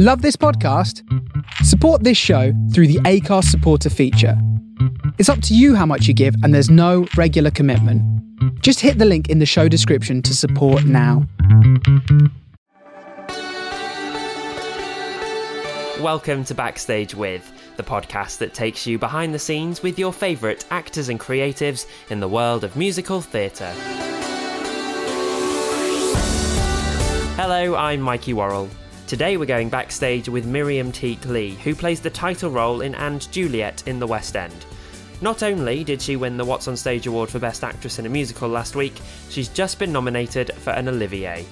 Love this podcast? Support this show through the Acast supporter feature. It's up to you how much you give, and there's no regular commitment. Just hit the link in the show description to support now. Welcome to Backstage With, the podcast that takes you behind the scenes with your favourite actors and creatives in the world of musical theatre. Hello, I'm Mikey Worrell. Today we're going backstage with Miriam Teak Lee, who plays the title role in And Juliet in the West End. Not only did she win the What's on Stage award for Best Actress in a Musical last week, she's just been nominated for an Olivier.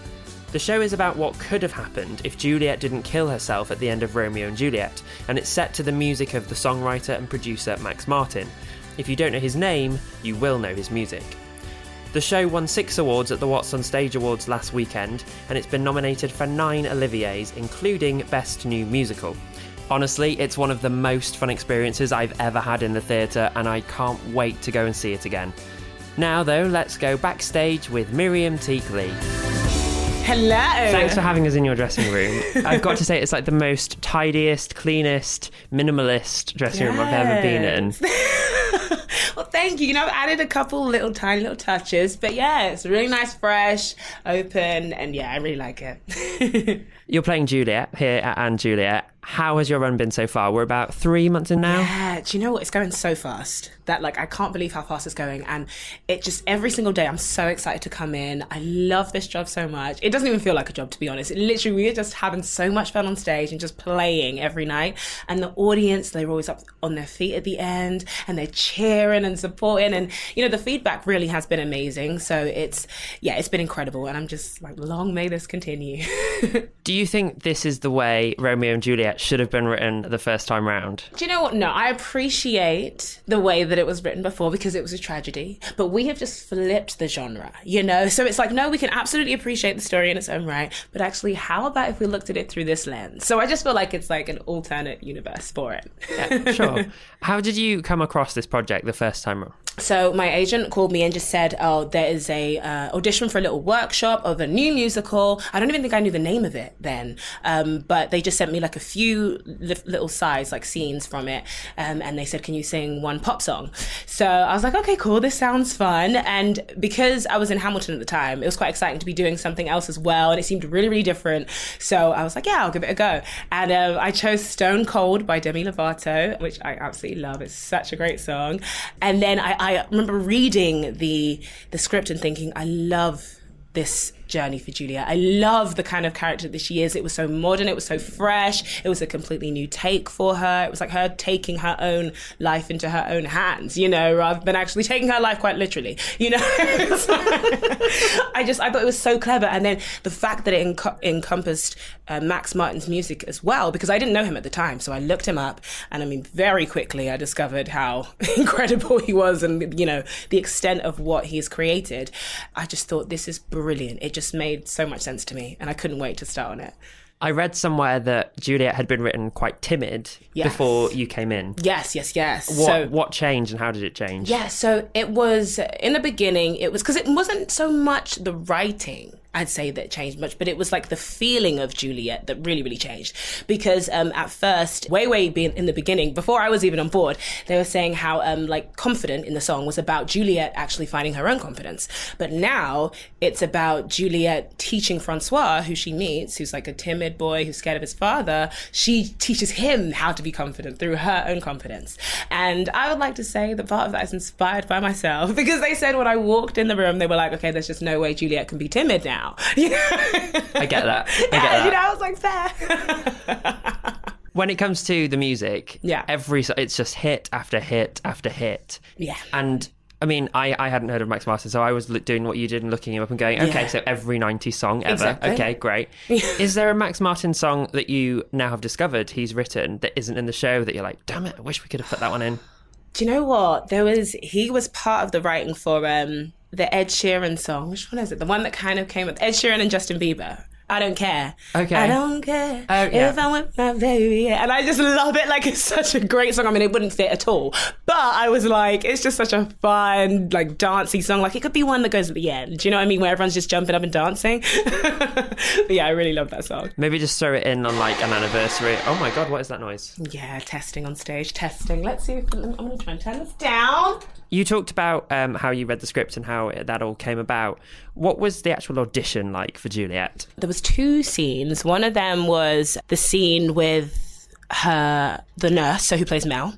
The show is about what could have happened if Juliet didn't kill herself at the end of Romeo and Juliet, and it's set to the music of the songwriter and producer Max Martin. If you don't know his name, you will know his music. The show won six awards at the What's on Stage Awards last weekend, and it's been nominated for nine Oliviers, including Best New Musical. Honestly, it's one of the most fun experiences I've ever had in the theatre, and I can't wait to go and see it again. Now, though, let's go backstage with Miriam Teak Lee. Hello. Thanks for having us in your dressing room. I've got to say, it's like the most tidiest, cleanest, minimalist dressing room I've ever been in. thank you. You know, I've added a couple little tiny little touches, but yeah, it's really nice, fresh, open, and yeah, I really like it. You're playing Juliet here at And Juliet. How has your run been so far? We're about three months in now. Yeah, do you know what? It's going so fast that like I can't believe how fast it's going, and it just every single day I'm so excited to come in. I love this job so much. It doesn't even feel like a job to be honest. It literally we're just having so much fun on stage and just playing every night. And the audience they're always up on their feet at the end and they're cheering and supporting, and you know the feedback really has been amazing. So it's yeah, it's been incredible, and I'm just like long may this continue. Do you think this is the way Romeo and Juliet? should have been written the first time round. Do you know what? No, I appreciate the way that it was written before because it was a tragedy, but we have just flipped the genre, you know? So it's like, no, we can absolutely appreciate the story in its own right, but actually, how about if we looked at it through this lens? So I just feel like it's like an alternate universe for it. Yeah, sure. how did you come across this project the first time around? So my agent called me and just said, "Oh, there is a uh, audition for a little workshop of a new musical. I don't even think I knew the name of it then, um, but they just sent me like a few li- little sides, like scenes from it, um, and they said, "Can you sing one pop song?" So I was like, "Okay, cool. This sounds fun." And because I was in Hamilton at the time, it was quite exciting to be doing something else as well, and it seemed really, really different. So I was like, "Yeah, I'll give it a go." And um, I chose "Stone Cold" by Demi Lovato, which I absolutely love. It's such a great song. And then I I remember reading the the script and thinking, I love this journey for Julia. I love the kind of character that she is. It was so modern, it was so fresh, it was a completely new take for her. It was like her taking her own life into her own hands, you know, rather than actually taking her life quite literally, you know. I just I thought it was so clever, and then the fact that it enc- encompassed uh, Max Martin's music as well, because I didn't know him at the time, so I looked him up, and I mean, very quickly I discovered how incredible he was, and you know the extent of what he's created. I just thought this is brilliant. It just made so much sense to me, and I couldn't wait to start on it. I read somewhere that Juliet had been written quite timid Yes. before you came in. Yes, yes, yes. What so what changed and how did it change? Yeah, so it was in the beginning, it was because it wasn't so much the writing. I'd say that changed much, but it was like the feeling of Juliet that really, really changed. Because um, at first, way, way be- in the beginning, before I was even on board, they were saying how um, like confident in the song was about Juliet actually finding her own confidence. But now it's about Juliet teaching Francois, who she meets, who's like a timid boy who's scared of his father. She teaches him how to be confident through her own confidence. And I would like to say that part of that is inspired by myself because they said when I walked in the room, they were like, okay, there's just no way Juliet can be timid now. You know? I get that. I get Yeah, that. You know, I was like, fair. when it comes to the music, Yeah. every it's just hit after hit after hit. Yeah. And I mean, I, I hadn't heard of Max Martin, so I was doing what you did and looking him up and going, okay, Yeah. so every 90s song ever. Exactly. Okay, great. Is there a Max Martin song that you now have discovered he's written that isn't in the show that you're like, damn it, I wish we could have put that one in? Do you know what? There was he was part of the writing for um the Ed Sheeran song. Which one is it? The one that kind of came with Ed Sheeran and Justin Bieber. I don't care. Okay. I don't care Oh, yeah. if I'm with my baby. And I just love it. Like it's such a great song. I mean, it wouldn't fit at all, but I was like, it's just such a fun, like dancey song. Like it could be one that goes at the end. Do you know what I mean? Where everyone's just jumping up and dancing. but yeah, I really love that song. Maybe just throw it in on like an anniversary. Oh my god, what is that noise? Yeah, testing on stage, testing. Let's see. If, I'm going to try and turn this down. You talked about um, how you read the script and how that all came about. What was the actual audition like for Juliet? There was two scenes. One of them was the scene with her, the nurse, so who plays Mel,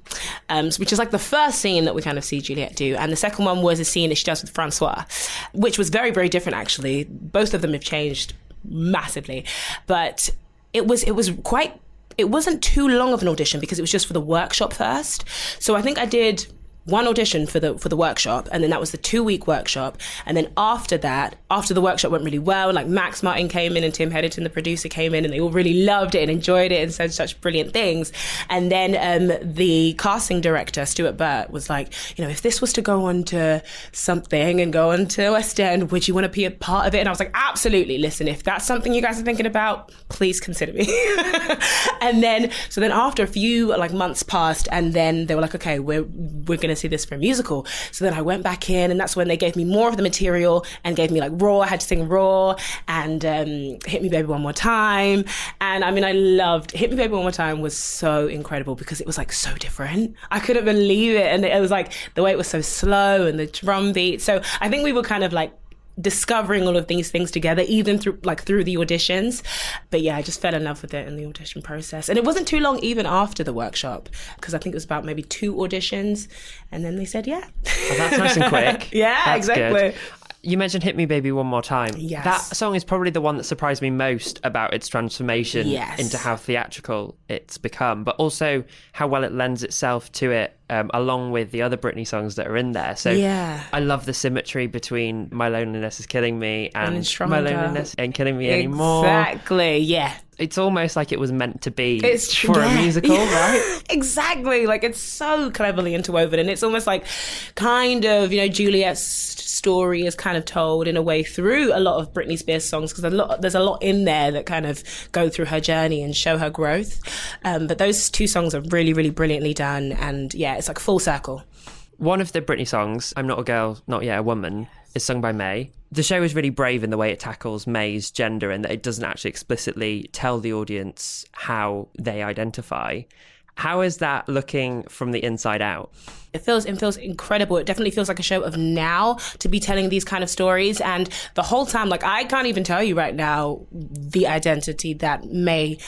um, which is like the first scene that we kind of see Juliet do, and the second one was a scene that she does with Francois, which was very, very different actually. Both of them have changed massively, but it was it was quite. It wasn't too long of an audition because it was just for the workshop first. So I think I did one audition for the for the workshop and then that was the two week workshop. And then after that after the workshop went really well like max martin came in and tim headington the producer came in and they all really loved it and enjoyed it and said such brilliant things. And then um, the casting director stuart burt was like you know if this was to go on to something and go on to west end would you want to be a part of it? And i was like absolutely. Listen if that's something you guys are thinking about please consider me. And then so then after a few like months passed and then they were like okay we're we're going see this for a musical. So then i went back in and that's when they gave me more of the material and gave me like raw i had to sing raw and um, hit me baby one more time. And i mean i loved hit me baby one more time was so incredible because it was like so different. I couldn't believe it. And it was like the way it was so slow and the drum beat. So i think we were kind of like discovering all of these things together even through like through the auditions but yeah i just fell in love with it in the audition process and it wasn't too long even after the workshop because i think it was about maybe two auditions and then they said yeah Oh, that's nice and quick. Yeah, That's good. exactly. You mentioned "Hit Me, Baby, One More Time." Yes. that song is probably the one that surprised me most about its transformation Yes. into how theatrical it's become, but also how well it lends itself to it, um, along with the other Britney songs that are in there. So, Yeah. I love the symmetry between "My Loneliness Is Killing Me" and, And "My Loneliness Ain't Killing Me Anymore." exactly yeah It's almost like it was meant to be It's true. for a musical, Yeah, right? exactly. Like it's so cleverly interwoven, and it's almost like kind of you know Juliet's story is kind of told in a way through a lot of Britney Spears songs because a lot there's a lot in there that kind of go through her journey and show her growth. Um, but those two songs are really really brilliantly done, and yeah, it's like full circle. One of the Britney songs, I'm Not a Girl, Not Yet a Woman, is sung by May. The show is really brave in the way it tackles May's gender and that it doesn't actually explicitly tell the audience how they identify. How is that looking from the inside out? It feels it feels incredible. It definitely feels like a show of now to be telling these kind of stories. And the whole time, like I can't even tell you right now the identity that May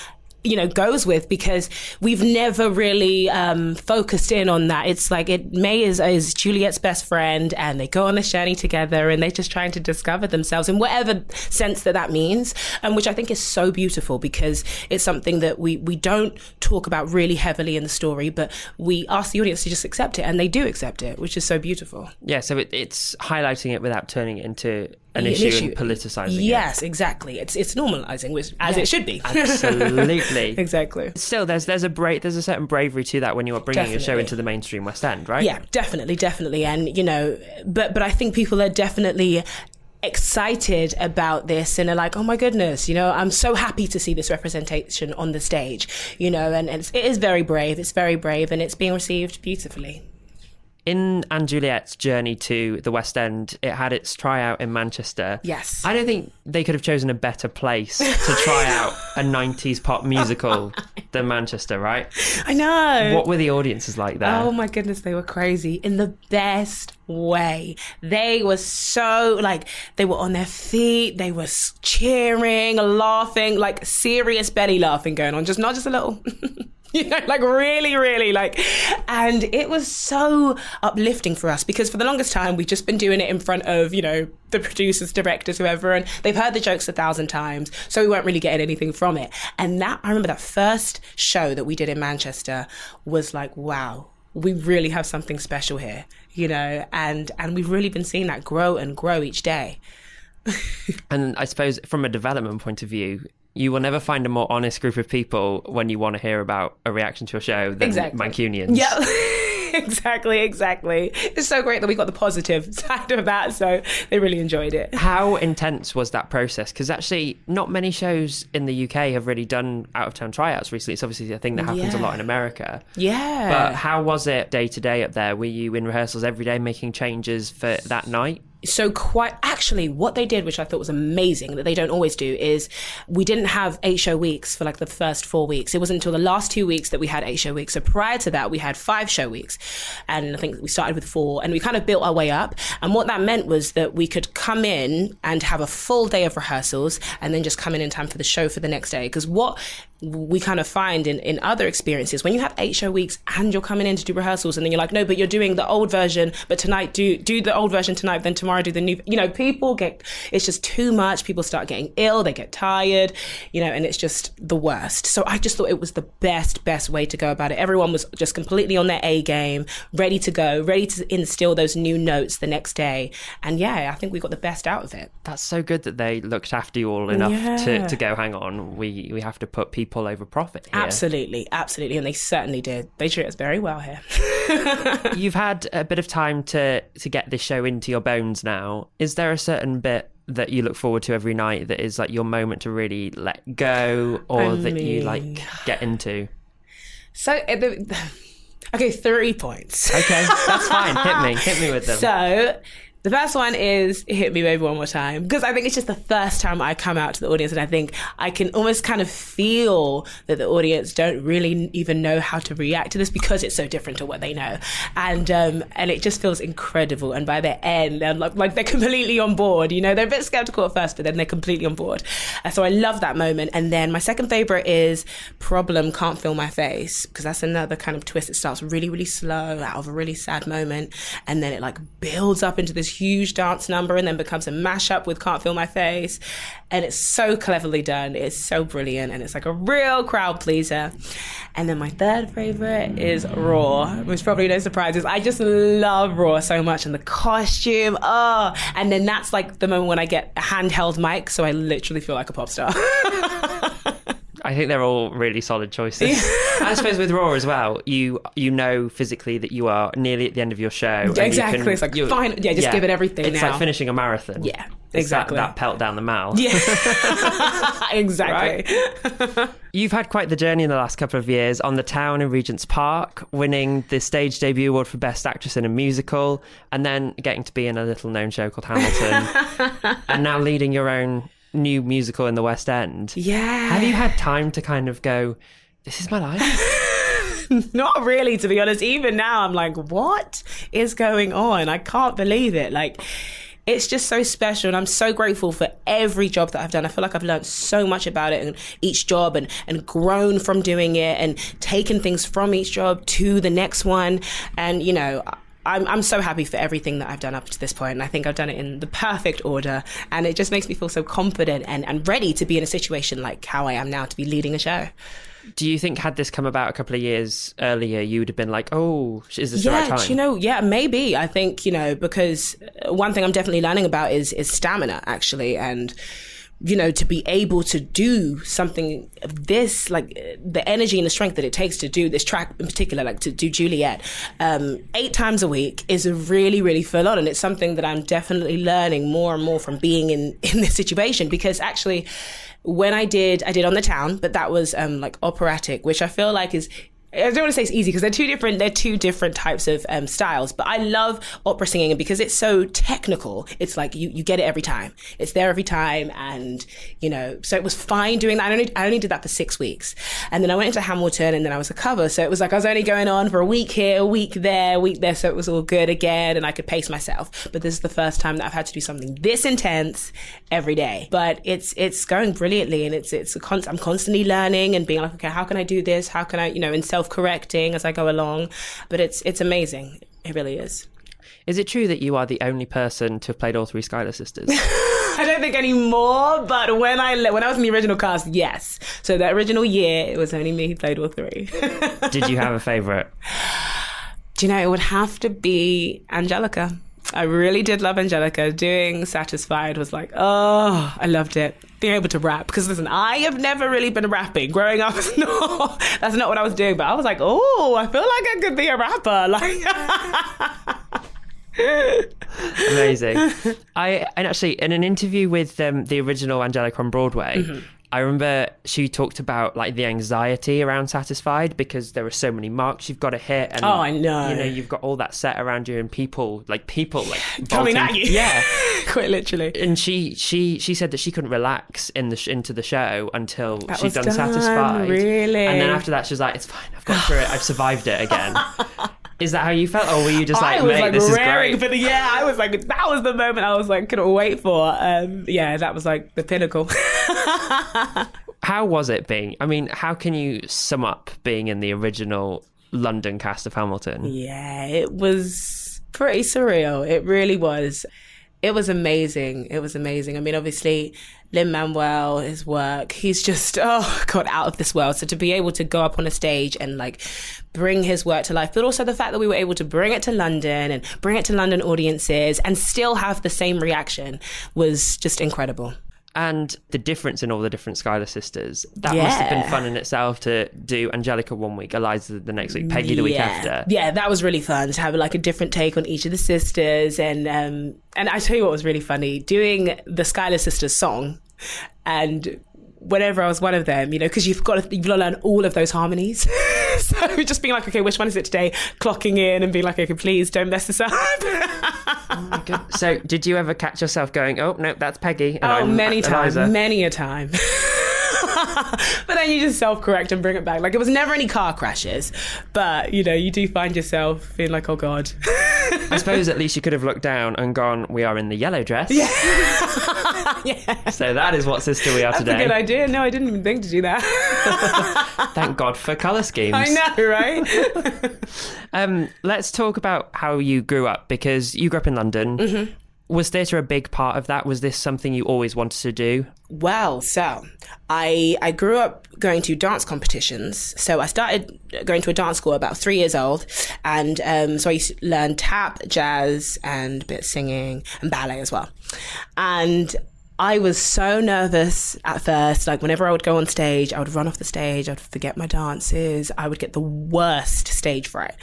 you know goes with because we've never really um, focused in on that. It's like it May is is Juliet's best friend, and they go on this journey together, and they're just trying to discover themselves in whatever sense that that means, and which I think is so beautiful because it's something that we we don't talk about really heavily in the story, but we ask the audience to just accept it, and they do accept it, which is so beautiful. Yeah, so it, it's highlighting it without turning it into an, An issue, issue. and politicizing it. Yes, exactly. It's it's normalizing, which as it should be. Absolutely. exactly. Still, there's there's a bra- there's a certain bravery to that when you are bringing a show into the mainstream West End, right? Yeah, definitely, definitely. And you know, but but I think people are definitely excited about this and are like, oh my goodness, you know, I'm so happy to see this representation on the stage, you know, and, and it's, it is very brave. It's very brave and it's being received beautifully. In And Juliet's journey to the West End, it had its tryout in Manchester. Yes. I don't think they could have chosen a better place to try out a 90s pop musical than Manchester, right? I know. What were the audiences like there? Oh my goodness, they were crazy in the best way. They were so like they were on their feet, they were cheering, laughing, like serious belly laughing going on, just not just a little. You know, like really, really like, and it was so uplifting for us because for the longest time we've just been doing it in front of, you know, the producers, directors, whoever, and they've heard the jokes a thousand times, so we weren't really getting anything from it. And that, I remember that first show that we did in Manchester was like, wow, we really have something special here, you know, and and we've really been seeing that grow and grow each day. And I suppose from a development point of view, you will never find a more honest group of people when you want to hear about a reaction to a show than Exactly. Mancunians. Yeah. exactly, exactly. It's so great that we got the positive side of that, so they really enjoyed it. How intense was that process? Because actually, not many shows in the UK have really done out of town tryouts recently. It's obviously a thing that happens Yeah. a lot in America. Yeah. But how was it day to day up there? Were you in rehearsals every day making changes for that night? So quite actually what they did which i thought was amazing that they don't always do is we didn't have eight show weeks for like the first four weeks. It wasn't until the last two weeks that we had eight show weeks. So prior to that we had five show weeks. And i think we started with four and we kind of built our way up. And what that meant was that we could come in and have a full day of rehearsals and then just come in in time for the show for the next day. Because what we kind of find in, in other experiences when you have eight show weeks and you're coming in to do rehearsals and then you're like no but you're doing the old version but tonight do do the old version tonight then tomorrow do the new you know people get it's just too much. People start getting ill they get tired you know and it's just the worst. So i just thought it was the best best way to go about it. Everyone was just completely on their a game ready to go ready to instill those new notes the next day. And yeah i think we got the best out of it. That's so good that they looked after you all enough to, to go, hang on, we, we have to put people over profit here. absolutely absolutely and they certainly did they treat us very well here You've had a bit of time to, to get this show into your bones now. Is there a certain bit that you look forward to every night that is like your moment to really let go or I that you like get into? So, uh, the, okay, three points. Okay, that's fine. Hit me. Hit me with them. So, the first one is hit me baby one more time because I think it's just the first time I come out to the audience and I think I can almost kind of feel that the audience don't really even know how to react to this because it's so different to what they know, and um, and it just feels incredible. And by the end, they're like, like they're completely on board. You know, they're a bit skeptical at first, but then they're completely on board. So I love that moment. And then my second favorite is problem can't feel my face because that's another kind of twist. It starts really really slow out of a really sad moment, and then it like builds up into this huge dance number and then becomes a mashup with Can't Feel My Face. And it's so cleverly done. It's so brilliant. And it's like a real crowd pleaser. And then my third favorite is Raw, which probably no surprises. I just love Raw so much and the costume. Oh, and then that's like the moment when I get a handheld mic. So I literally feel like a pop star. I think they're all really solid choices. I suppose with Raw as well, you you know physically that you are nearly at the end of your show. you exactly. can- It's like, you- fine. Yeah, just give it everything It's now. like finishing a marathon. Yeah, It's that- exactly. That, pelt down the mouth. yeah. exactly. You've had quite the journey in the last couple of years on the town in Regent's Park, winning the stage debut award for Best Actress in a Musical, and then getting to be in a little known show called Hamilton, and now leading your own new musical in the West End. Yeah. Have you had time to kind of go, this is my life? Not really, to be honest. Even now, I'm like, what is going on? I can't believe it. Like, it's just so special, and I'm so grateful for every job that I've done. I feel like I've learned so much about it and each job, and and grown from doing it, and taken things from each job to the next one. And you know. I'm, I'm so happy for everything that I've done up to this point. and I think I've done it in the perfect order. And it just makes me feel so confident and, and ready to be in a situation like how I am now to be leading a show. Do you think had this come about a couple of years earlier, you would have been like, oh, is this the right Yeah, time? you know, yeah, maybe. I think you know because one thing I'm definitely learning about is is stamina actually, and you know to be able to do something of this, like the energy and the strength that it takes to do this track in particular, like to do Juliet, um, eight times a week is a really really full on, and it's something that I'm definitely learning more and more from being in in this situation because actually. When I did, I did on the town, but that was um, like operatic, which I feel like is I don't want to say it's easy because they're two different. They're two different types of um, styles. But I love opera singing, because it's so technical, it's like you, you get it every time. It's there every time, and you know. So it was fine doing that. I only I only did that for six weeks, and then I went into Hamilton, and then I was a cover. So it was like I was only going on for a week here, a week there, a week there. So it was all good again, and I could pace myself. But this is the first time that I've had to do something this intense every day. But it's it's going brilliantly, and it's it's a I'm constantly learning and being like, okay, how can I do this? How can I, you know, in self correcting as I go along. But it's it's amazing. It really is. Is it true that you are the only person to have played all three Schuyler sisters? I don't think anymore, but when I when I was in the original cast, yes. So the original year, it was only me who played all three. Did you have a favourite? Do you know it would have to be Angelica? I really did love Angelica. Doing Satisfied was like, oh, I loved it. Being able to rap because listen, I have never really been rapping. Growing up, no, that's not what I was doing. But I was like, oh, I feel like I could be a rapper. Like. Amazing. I and actually in an interview with um, the original Angelica on Broadway, Mm-hmm. I remember she talked about like the anxiety around Satisfied because there are so many marks you've got to hit, and Oh, I know. You know, you've got all that set around you, and people like people like Coming bolting- at you. Yeah. Quite literally. And she she she said that she couldn't relax in the sh- into the show until That she'd done done, Satisfied. really? And then after that, she was like, "It's fine. I've gone through it. I've survived it again." Is that how you felt, or were you just like, I was "Mate, like this is great"? for the yeah. I was like, that was the moment I was like, couldn't wait for. Um, yeah, that was like the pinnacle. How was it being? I mean, how can you sum up being in the original London cast of Hamilton? yeah, it was pretty surreal. It really was. It was amazing. It was amazing. I mean, obviously, Lin Manuel, his work, he's just oh god, out of this world. So to be able to go up on a stage and like bring his work to life, but also the fact that we were able to bring it to London and bring it to London audiences and still have the same reaction was just incredible. And the difference in all the different Schuyler sisters, that must have been fun in itself to do Angelica one week, Eliza the next week, Peggy the week yeah. after. Yeah, that was really fun to have like a different take on each of the sisters, and um, and I tell you what was really funny doing the Schuyler sisters song, and whenever I was one of them, you know, because you've got to you've got to learn all of those harmonies. so just being like, okay, which one is it today? Clocking in and being like, okay, please don't mess this up. Oh so, did you ever catch yourself going, "Oh no, that's Peggy"? and Oh, I'm many times, many a time. but then you just self correct and bring it back. Like it was never any car crashes, but you know, you do find yourself feeling like, oh god. I suppose at least you could have looked down and gone, "We are in the yellow dress." yeah. So that is what sister we are today. That's a good idea. No, I didn't even think to do that. Thank God for color schemes. I know, right? Um, let's talk about how you grew up because you grew up in London. Mm-hmm. Was theatre a big part of that? Was this something you always wanted to do? well, so I I grew up going to dance competitions. So I started going to a dance school about three years old, and um, so I used to learn tap, jazz, and bit singing and ballet as well. And I was so nervous at first. Like whenever I would go on stage, I would run off the stage. I'd forget my dances. I would get the worst stage fright.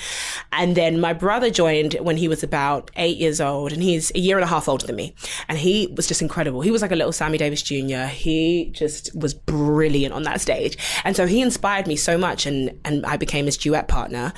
And then my brother joined when he was about eight years old, and he's a year and a half older than me. And he was just incredible. He was like a little Sammy Davis Jr. He just was brilliant on that stage. And so he inspired me so much, and and I became his duet partner.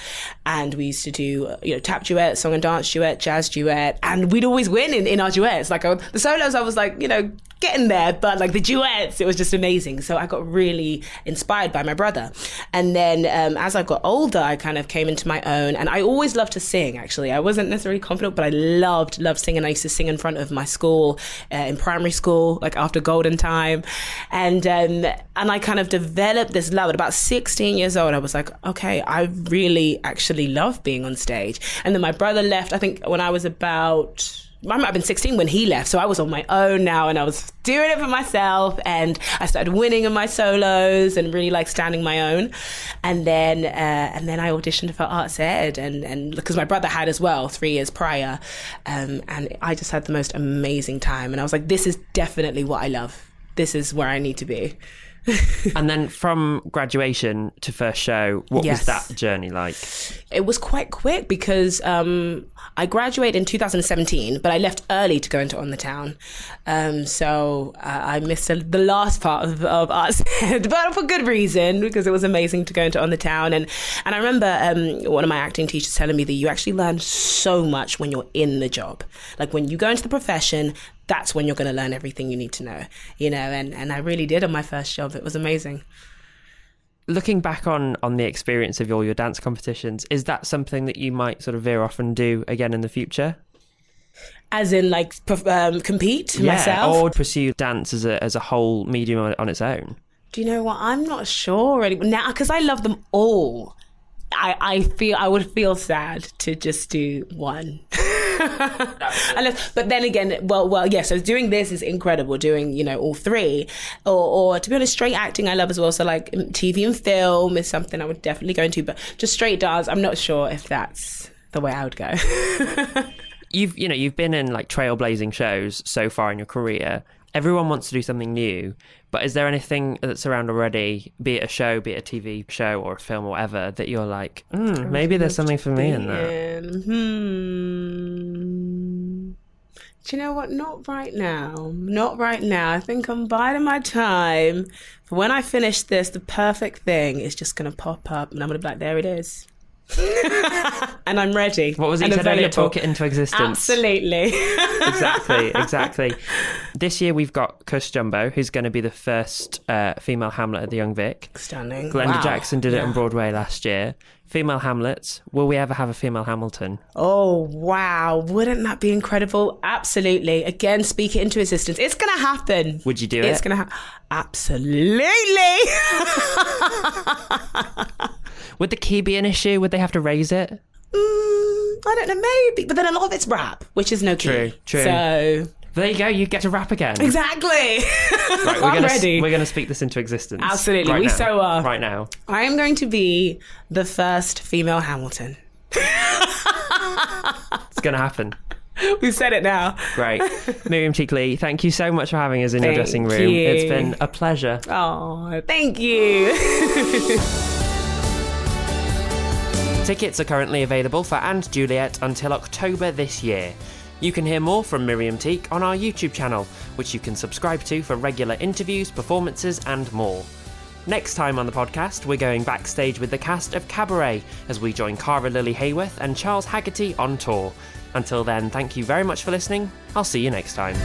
And we used to do you know tap duet, song and dance duet, jazz duet, and we'd always win in, in our duets. Like I, the solos, I was like you know getting there, but like the duets, it was just amazing. So I got really inspired by my brother. And then um, as I got older, I kind of came into my own. And I always loved to sing, actually. I wasn't necessarily confident, but I loved, loved singing. I used to sing in front of my school uh, in primary school, like after golden time. And, um, and I kind of developed this love. At about 16 years old, I was like, okay, I really actually love being on stage. And then my brother left, I think when I was about I might have been 16 when he left, so I was on my own now and I was doing it for myself and I started winning in my solos and really like standing my own. And then, uh, and then I auditioned for Arts Ed and, and because my brother had as well three years prior. Um, and I just had the most amazing time. And I was like, this is definitely what I love. This is where I need to be. and then from graduation to first show, what Yes. was that journey like? it was quite quick because um, I graduated in 2017, but I left early to go into On the Town. Um, so uh, I missed the the last part of, of Arts Ed, but for good reason because it was amazing to go into On the Town. And, and I remember um, one of my acting teachers telling me that you actually learn so much when you're in the job. Like when you go into the profession, that's when you're going to learn everything you need to know, you know, and, and I really did on my first job. It was amazing. Looking back on on the experience of all your dance competitions, is that something that you might sort of veer off and do again in the future? As in, like, um, compete myself. or pursue dance as a as a whole medium on, on its own? Do you know what? I'm not sure anymore now because I love them all. I, I feel I would feel sad to just do one. Unless, but then again, well, well, yeah. So doing this is incredible. Doing you know all three, or, or to be honest, straight acting I love as well. So like mm, TV and film is something I would definitely go into. But just straight dance, I'm not sure if that's the way I would go. You've you know you've been in like trailblazing shows so far in your career. Everyone wants to do something new, but is there anything that's around already, be it a show, be it a TV show or a film or whatever, that you're like, mm, maybe there's something for me in that? Hmm. Do you know what? Not right now. Not right now. I think I'm biding my time. For when I finish this, the perfect thing is just going to pop up and I'm going to be like, there it is. and I'm ready. What was it you said earlier? Talk it into existence. Absolutely. exactly, exactly. This year we've got Cush Jumbo, who's going to be the first uh, female Hamlet at the Young Vic. Stunning. Glenda Wow. Jackson did it on Broadway last year. Female Hamlets. Will we ever have a female Hamilton? Oh, wow. Wouldn't that be incredible? Absolutely. Again, speak it into existence. It's going to happen. Would you do It's it? It's going to happen. Absolutely. Would the key be an issue? Would they have to raise it? Mm, I don't know, maybe. But then a lot of it's rap, which is no key. True, true. So, There you go. You get to rap again. exactly. Right, we're I'm gonna ready. we're gonna speak this into existence. Absolutely, Right we now. so are. Right now. I am going to be the first female Hamilton. It's gonna happen. We've said it now. Great. Miriam Teak Lee, thank you so much for having us in your dressing room. you. It's been a pleasure. Oh, thank you. Tickets are currently available for And Juliet until October this year. You can hear more from Miriam Teak on our YouTube channel, which you can subscribe to for regular interviews, performances, and more. Next time on the podcast, we're going backstage with the cast of Cabaret as we join Kara Lily Hayworth and Charles Hagerty on tour. Until then, thank you very much for listening. I'll see you next time.